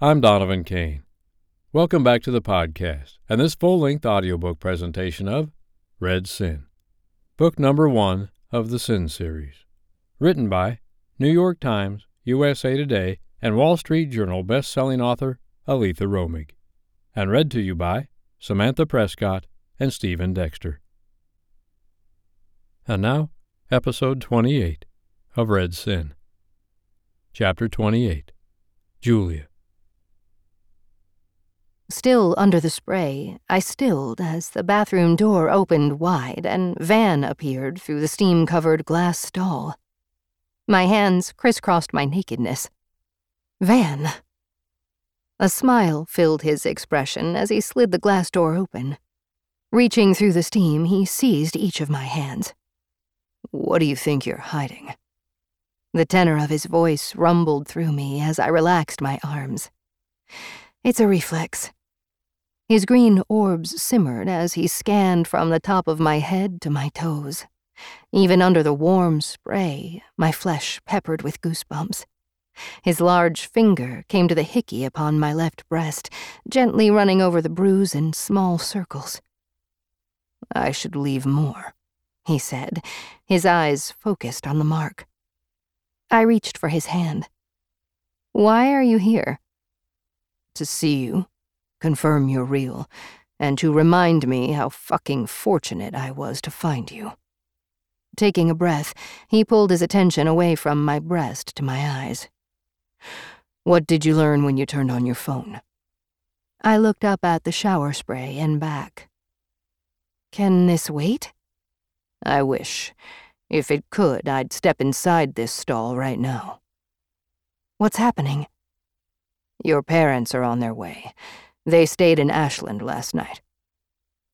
I'm Donovan Kane. Welcome back to the podcast and this full length audiobook presentation of Red Sin, book number one of the Sin series. Written by New York Times, USA Today, and Wall Street Journal best-selling author Aleatha Romig, and read to you by Samantha Prescott and Stephen Dexter. And now, episode 28 of Red Sin. Chapter 28 Julia. Still under the spray, I stilled as the bathroom door opened wide and Van appeared through the steam covered glass stall. My hands crisscrossed my nakedness. Van! A smile filled his expression as he slid the glass door open. Reaching through the steam, he seized each of my hands. What do you think you're hiding? The tenor of his voice rumbled through me as I relaxed my arms. It's a reflex. His green orbs simmered as he scanned from the top of my head to my toes. Even under the warm spray, my flesh peppered with goosebumps. His large finger came to the hickey upon my left breast, gently running over the bruise in small circles. I should leave more, he said, his eyes focused on the mark. I reached for his hand. Why are you here? To see you, confirm you're real, and to remind me how fucking fortunate I was to find you. Taking a breath, he pulled his attention away from my breast to my eyes. What did you learn when you turned on your phone? I looked up at the shower spray and back. Can this wait? I wish. If it could, I'd step inside this stall right now. What's happening? Your parents are on their way. They stayed in Ashland last night.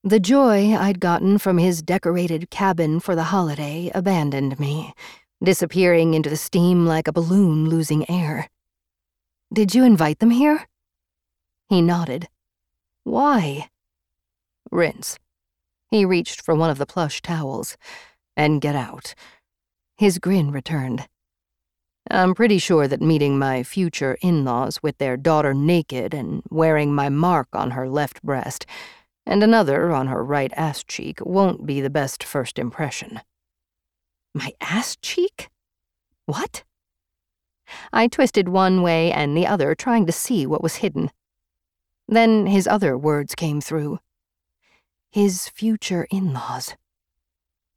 The joy I'd gotten from his decorated cabin for the holiday abandoned me, disappearing into the steam like a balloon losing air. Did you invite them here? He nodded. Why? Rinse. He reached for one of the plush towels. And get out. His grin returned. I'm pretty sure that meeting my future in laws with their daughter naked and wearing my mark on her left breast and another on her right ass cheek won't be the best first impression. My ass cheek? What? I twisted one way and the other, trying to see what was hidden. Then his other words came through. His future in laws.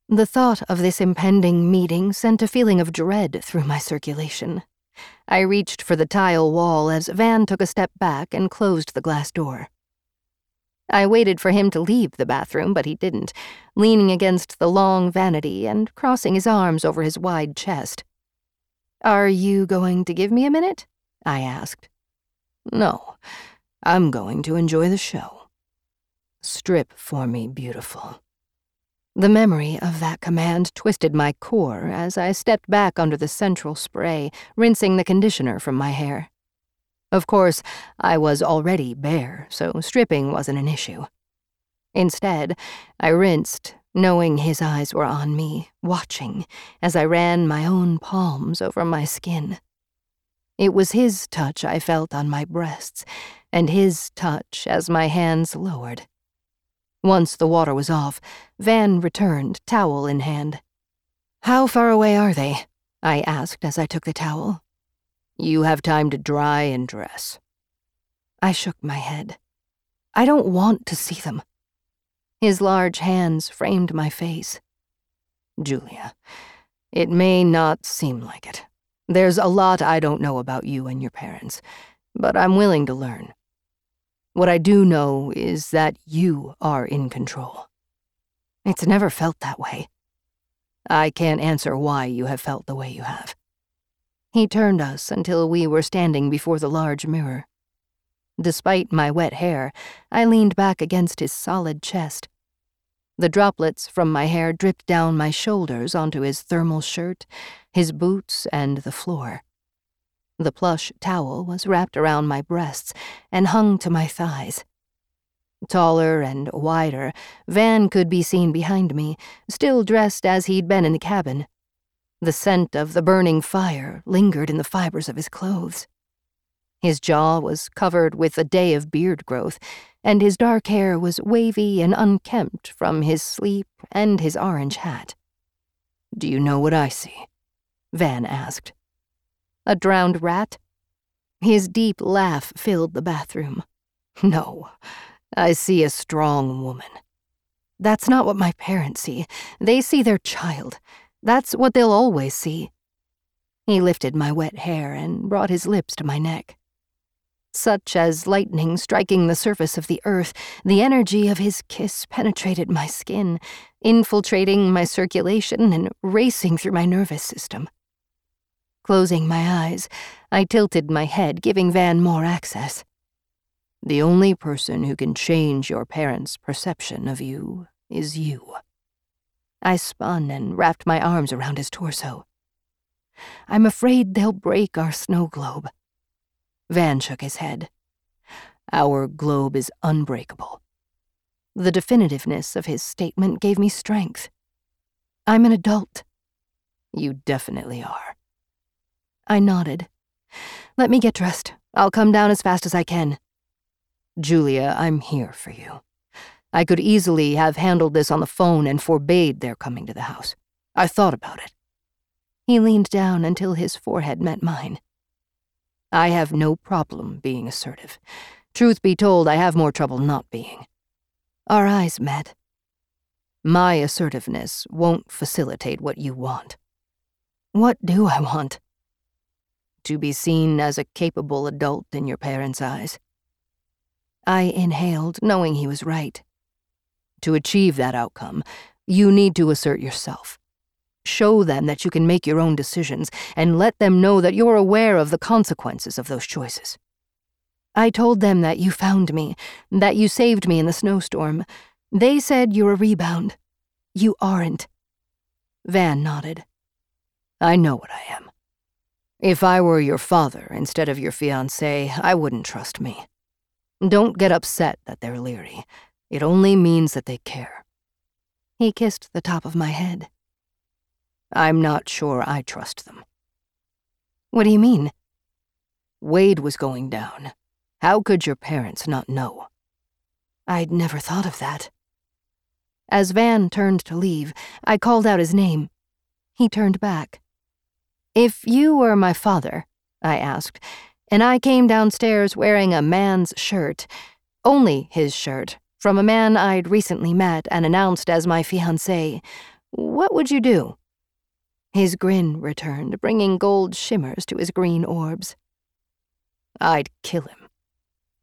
The thought of this impending meeting sent a feeling of dread through my circulation. I reached for the tile wall as Van took a step back and closed the glass door. I waited for him to leave the bathroom, but he didn't, leaning against the long vanity and crossing his arms over his wide chest. Are you going to give me a minute? I asked. No, I'm going to enjoy the show. Strip for me, beautiful. The memory of that command twisted my core as I stepped back under the central spray, rinsing the conditioner from my hair. Of course, I was already bare, so stripping wasn't an issue. Instead, I rinsed, knowing his eyes were on me, watching, as I ran my own palms over my skin. It was his touch I felt on my breasts, and his touch as my hands lowered. Once the water was off, Van returned, towel in hand. How far away are they? I asked as I took the towel. You have time to dry and dress. I shook my head. I don't want to see them. His large hands framed my face. Julia, it may not seem like it. There's a lot I don't know about you and your parents, but I'm willing to learn. What I do know is that you are in control. It's never felt that way. I can't answer why you have felt the way you have. He turned us until we were standing before the large mirror. Despite my wet hair, I leaned back against his solid chest. The droplets from my hair dripped down my shoulders onto his thermal shirt, his boots, and the floor. The plush towel was wrapped around my breasts and hung to my thighs. Taller and wider, Van could be seen behind me, still dressed as he'd been in the cabin. The scent of the burning fire lingered in the fibers of his clothes. His jaw was covered with a day of beard growth, and his dark hair was wavy and unkempt from his sleep and his orange hat. Do you know what I see? Van asked. A drowned rat? His deep laugh filled the bathroom. No, I see a strong woman. That's not what my parents see. They see their child. That's what they'll always see. He lifted my wet hair and brought his lips to my neck. Such as lightning striking the surface of the earth, the energy of his kiss penetrated my skin, infiltrating my circulation and racing through my nervous system. Closing my eyes, I tilted my head, giving Van more access. The only person who can change your parents' perception of you is you. I spun and wrapped my arms around his torso. I'm afraid they'll break our snow globe. Van shook his head. Our globe is unbreakable. The definitiveness of his statement gave me strength. I'm an adult. You definitely are. I nodded. Let me get dressed. I'll come down as fast as I can. Julia, I'm here for you. I could easily have handled this on the phone and forbade their coming to the house. I thought about it. He leaned down until his forehead met mine. I have no problem being assertive. Truth be told, I have more trouble not being. Our eyes met. My assertiveness won't facilitate what you want. What do I want? To be seen as a capable adult in your parents' eyes. I inhaled, knowing he was right. To achieve that outcome, you need to assert yourself. Show them that you can make your own decisions, and let them know that you're aware of the consequences of those choices. I told them that you found me, that you saved me in the snowstorm. They said you're a rebound. You aren't. Van nodded. I know what I am. If I were your father instead of your fiancé, I wouldn't trust me. Don't get upset that they're leery. It only means that they care. He kissed the top of my head. I'm not sure I trust them. What do you mean? Wade was going down. How could your parents not know? I'd never thought of that. As Van turned to leave, I called out his name. He turned back. If you were my father, I asked, and I came downstairs wearing a man's shirt, only his shirt, from a man I'd recently met and announced as my fiancé, what would you do? His grin returned, bringing gold shimmers to his green orbs. I'd kill him.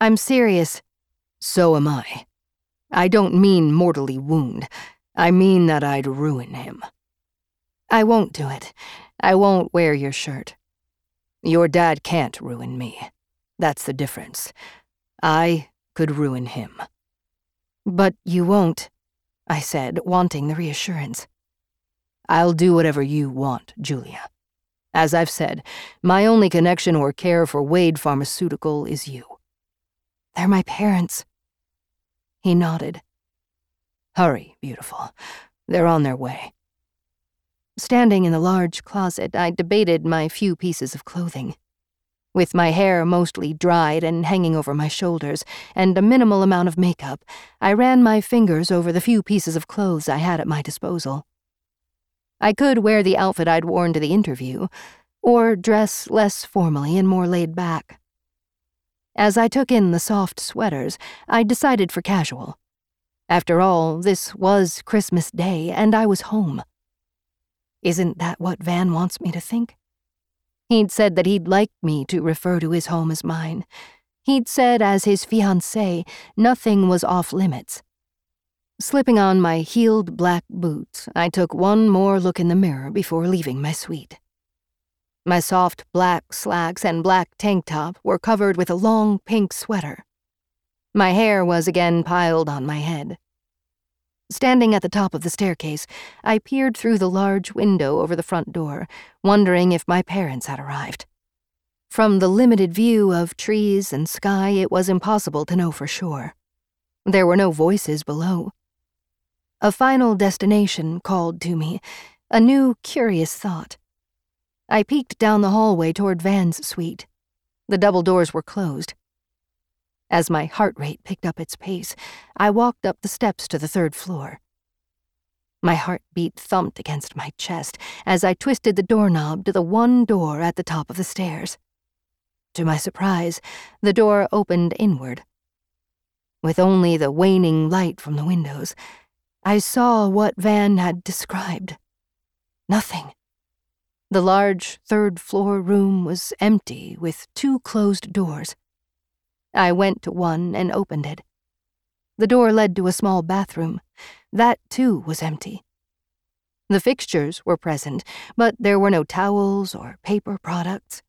I'm serious. So am I. I don't mean mortally wound. I mean that I'd ruin him. I won't do it. I won't wear your shirt. Your dad can't ruin me. That's the difference. I could ruin him. But you won't, I said, wanting the reassurance. I'll do whatever you want, Julia. As I've said, my only connection or care for Wade Pharmaceutical is you. They're my parents. He nodded. Hurry, beautiful. They're on their way. Standing in the large closet, I debated my few pieces of clothing. With my hair mostly dried and hanging over my shoulders, and a minimal amount of makeup, I ran my fingers over the few pieces of clothes I had at my disposal. I could wear the outfit I'd worn to the interview, or dress less formally and more laid back. As I took in the soft sweaters, I decided for casual. After all, this was Christmas Day, and I was home. Isn't that what Van wants me to think? He'd said that he'd like me to refer to his home as mine. He'd said, as his fiancée, nothing was off limits. Slipping on my heeled black boots, I took one more look in the mirror before leaving my suite. My soft black slacks and black tank top were covered with a long pink sweater. My hair was again piled on my head. Standing at the top of the staircase, I peered through the large window over the front door, wondering if my parents had arrived. From the limited view of trees and sky, it was impossible to know for sure. There were no voices below. A final destination called to me, a new, curious thought. I peeked down the hallway toward Van's suite. The double doors were closed. As my heart rate picked up its pace, I walked up the steps to the third floor. My heartbeat thumped against my chest as I twisted the doorknob to the one door at the top of the stairs. To my surprise, the door opened inward. With only the waning light from the windows, I saw what Van had described. Nothing. The large third floor room was empty with two closed doors. I went to one and opened it. The door led to a small bathroom. That, too, was empty. The fixtures were present, but there were no towels or paper products.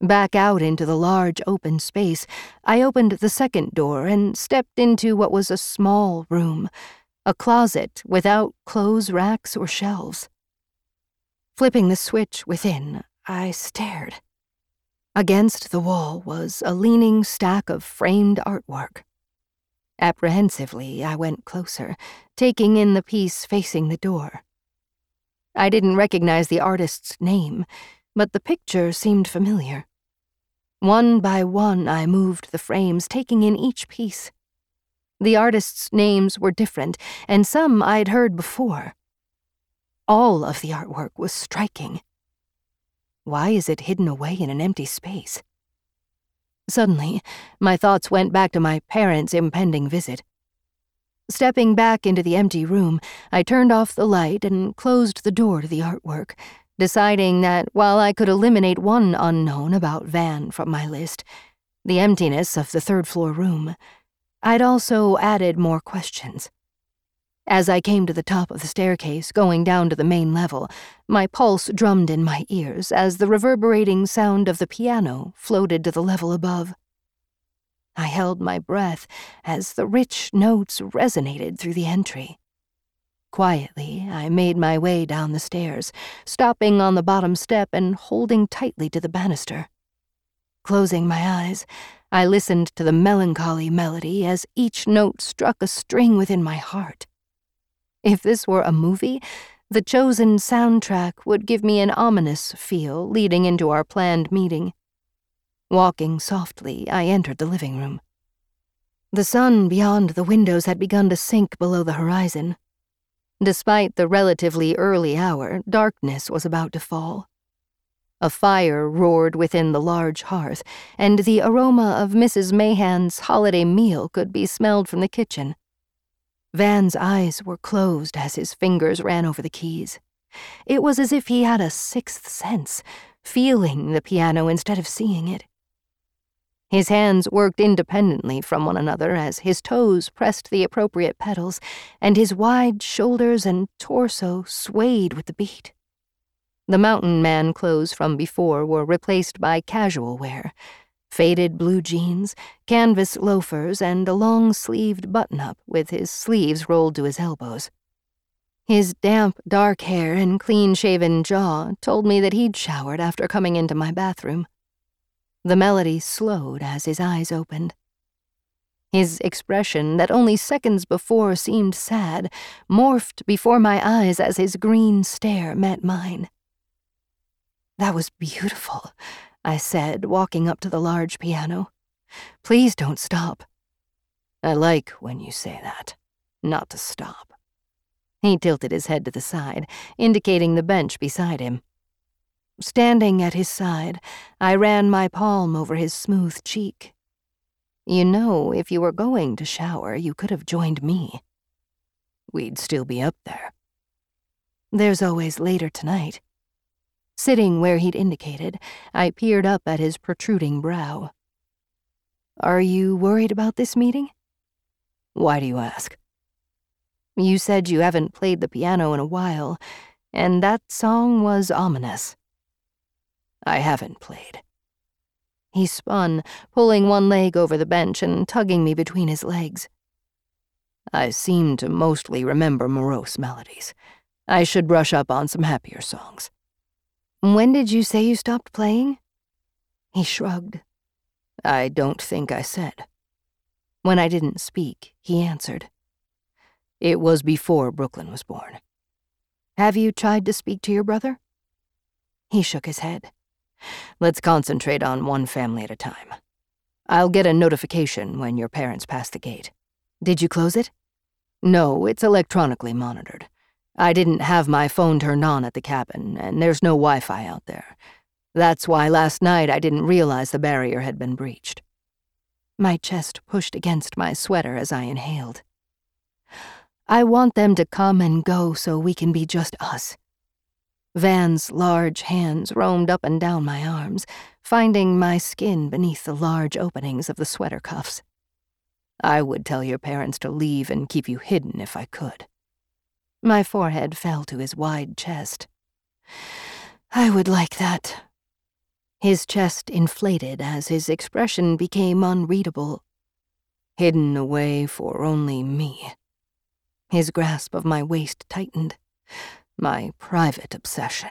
Back out into the large open space, I opened the second door and stepped into what was a small room, a closet without clothes racks or shelves. Flipping the switch within, I stared. Against the wall was a leaning stack of framed artwork. Apprehensively, I went closer, taking in the piece facing the door. I didn't recognize the artist's name, but the picture seemed familiar. One by one, I moved the frames, taking in each piece. The artists' names were different, and some I'd heard before. All of the artwork was striking. Why is it hidden away in an empty space? Suddenly, my thoughts went back to my parents' impending visit. Stepping back into the empty room, I turned off the light and closed the door to the artwork, deciding that while I could eliminate one unknown about Van from my list, the emptiness of the third floor room, I'd also added more questions. As I came to the top of the staircase, going down to the main level, my pulse drummed in my ears as the reverberating sound of the piano floated to the level above. I held my breath as the rich notes resonated through the entry. Quietly, I made my way down the stairs, stopping on the bottom step and holding tightly to the banister. Closing my eyes, I listened to the melancholy melody as each note struck a string within my heart. If this were a movie, the chosen soundtrack would give me an ominous feel leading into our planned meeting. Walking softly, I entered the living room. The sun beyond the windows had begun to sink below the horizon. Despite the relatively early hour, darkness was about to fall. A fire roared within the large hearth, and the aroma of Mrs. Mahan's holiday meal could be smelled from the kitchen. Van's eyes were closed as his fingers ran over the keys. It was as if he had a sixth sense, feeling the piano instead of seeing it. His hands worked independently from one another as his toes pressed the appropriate pedals, and his wide shoulders and torso swayed with the beat. The mountain man clothes from before were replaced by casual wear, faded blue jeans, canvas loafers, and a long sleeved button up with his sleeves rolled to his elbows. His damp, dark hair and clean shaven jaw told me that he'd showered after coming into my bathroom. The melody slowed as his eyes opened. His expression, that only seconds before seemed sad, morphed before my eyes as his green stare met mine. That was beautiful, I said, walking up to the large piano. Please don't stop. I like when you say that. Not to stop. He tilted his head to the side, indicating the bench beside him. Standing at his side, I ran my palm over his smooth cheek. You know, if you were going to shower, you could have joined me. We'd still be up there. There's always later tonight. Sitting where he'd indicated, I peered up at his protruding brow. Are you worried about this meeting? Why do you ask? You said you haven't played the piano in a while, and that song was ominous. I haven't played. He spun, pulling one leg over the bench and tugging me between his legs. I seem to mostly remember morose melodies. I should brush up on some happier songs. When did you say you stopped playing? He shrugged. I don't think I said. When I didn't speak, he answered. It was before Brooklyn was born. Have you tried to speak to your brother? He shook his head. Let's concentrate on one family at a time. I'll get a notification when your parents pass the gate. Did you close it? No, it's electronically monitored. I didn't have my phone turned on at the cabin, and there's no Wi Fi out there. That's why last night I didn't realize the barrier had been breached. My chest pushed against my sweater as I inhaled. I want them to come and go so we can be just us. Van's large hands roamed up and down my arms, finding my skin beneath the large openings of the sweater cuffs. I would tell your parents to leave and keep you hidden if I could. My forehead fell to his wide chest. I would like that. His chest inflated as his expression became unreadable. Hidden away for only me. His grasp of my waist tightened. My private obsession.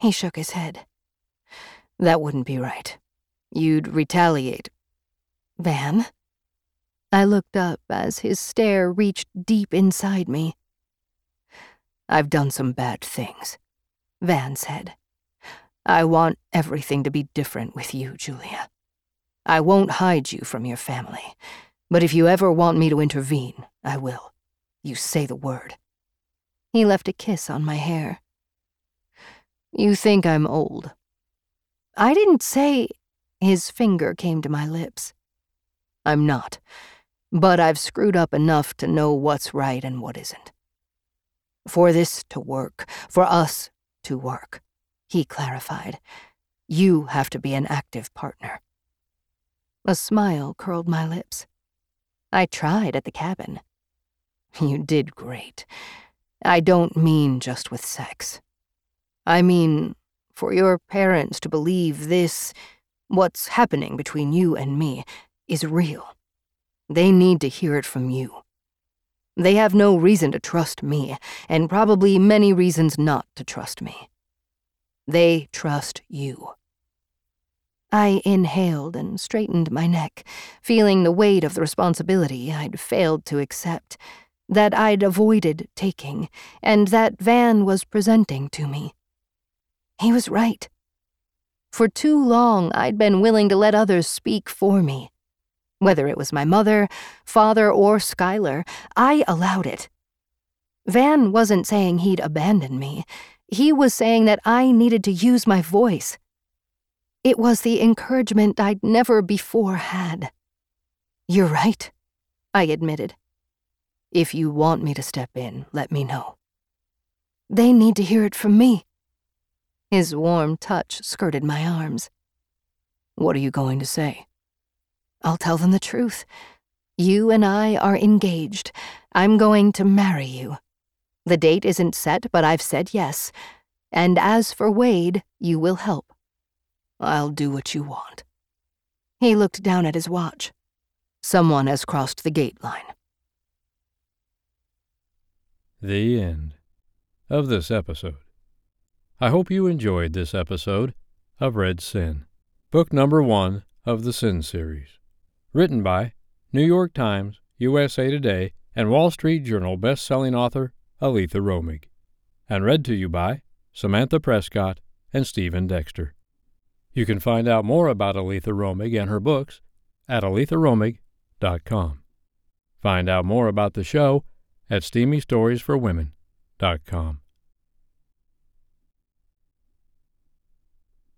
He shook his head. That wouldn't be right. You'd retaliate. Van? I looked up as his stare reached deep inside me. I've done some bad things, Van said. I want everything to be different with you, Julia. I won't hide you from your family, but if you ever want me to intervene, I will. You say the word. He left a kiss on my hair. You think I'm old. I didn't say. His finger came to my lips. I'm not but I've screwed up enough to know what's right and what isn't. For this to work, for us to work, he clarified, you have to be an active partner. A smile curled my lips. I tried at the cabin. You did great. I don't mean just with sex. I mean, for your parents to believe this, what's happening between you and me, is real. They need to hear it from you. They have no reason to trust me, and probably many reasons not to trust me. They trust you. I inhaled and straightened my neck, feeling the weight of the responsibility I'd failed to accept, that I'd avoided taking, and that Van was presenting to me. He was right. For too long, I'd been willing to let others speak for me, whether it was my mother, father, or Skylar, I allowed it. Van wasn't saying he'd abandon me. He was saying that I needed to use my voice. It was the encouragement I'd never before had. You're right, I admitted. If you want me to step in, let me know. They need to hear it from me. His warm touch skirted my arms. What are you going to say? I'll tell them the truth. You and I are engaged. I'm going to marry you. The date isn't set, but I've said yes. And as for Wade, you will help. I'll do what you want. He looked down at his watch. Someone has crossed the gate line. The end of this episode. I hope you enjoyed this episode of Red Sin, book number one of the Sin series. Written by New York Times, USA Today, and Wall Street Journal best-selling author Aleatha Romig. And read to you by Samantha Prescott and Stephen Dexter. You can find out more about Aleatha Romig and her books at aleatharomig.com. Find out more about the show at steamystoriesforwomen.com.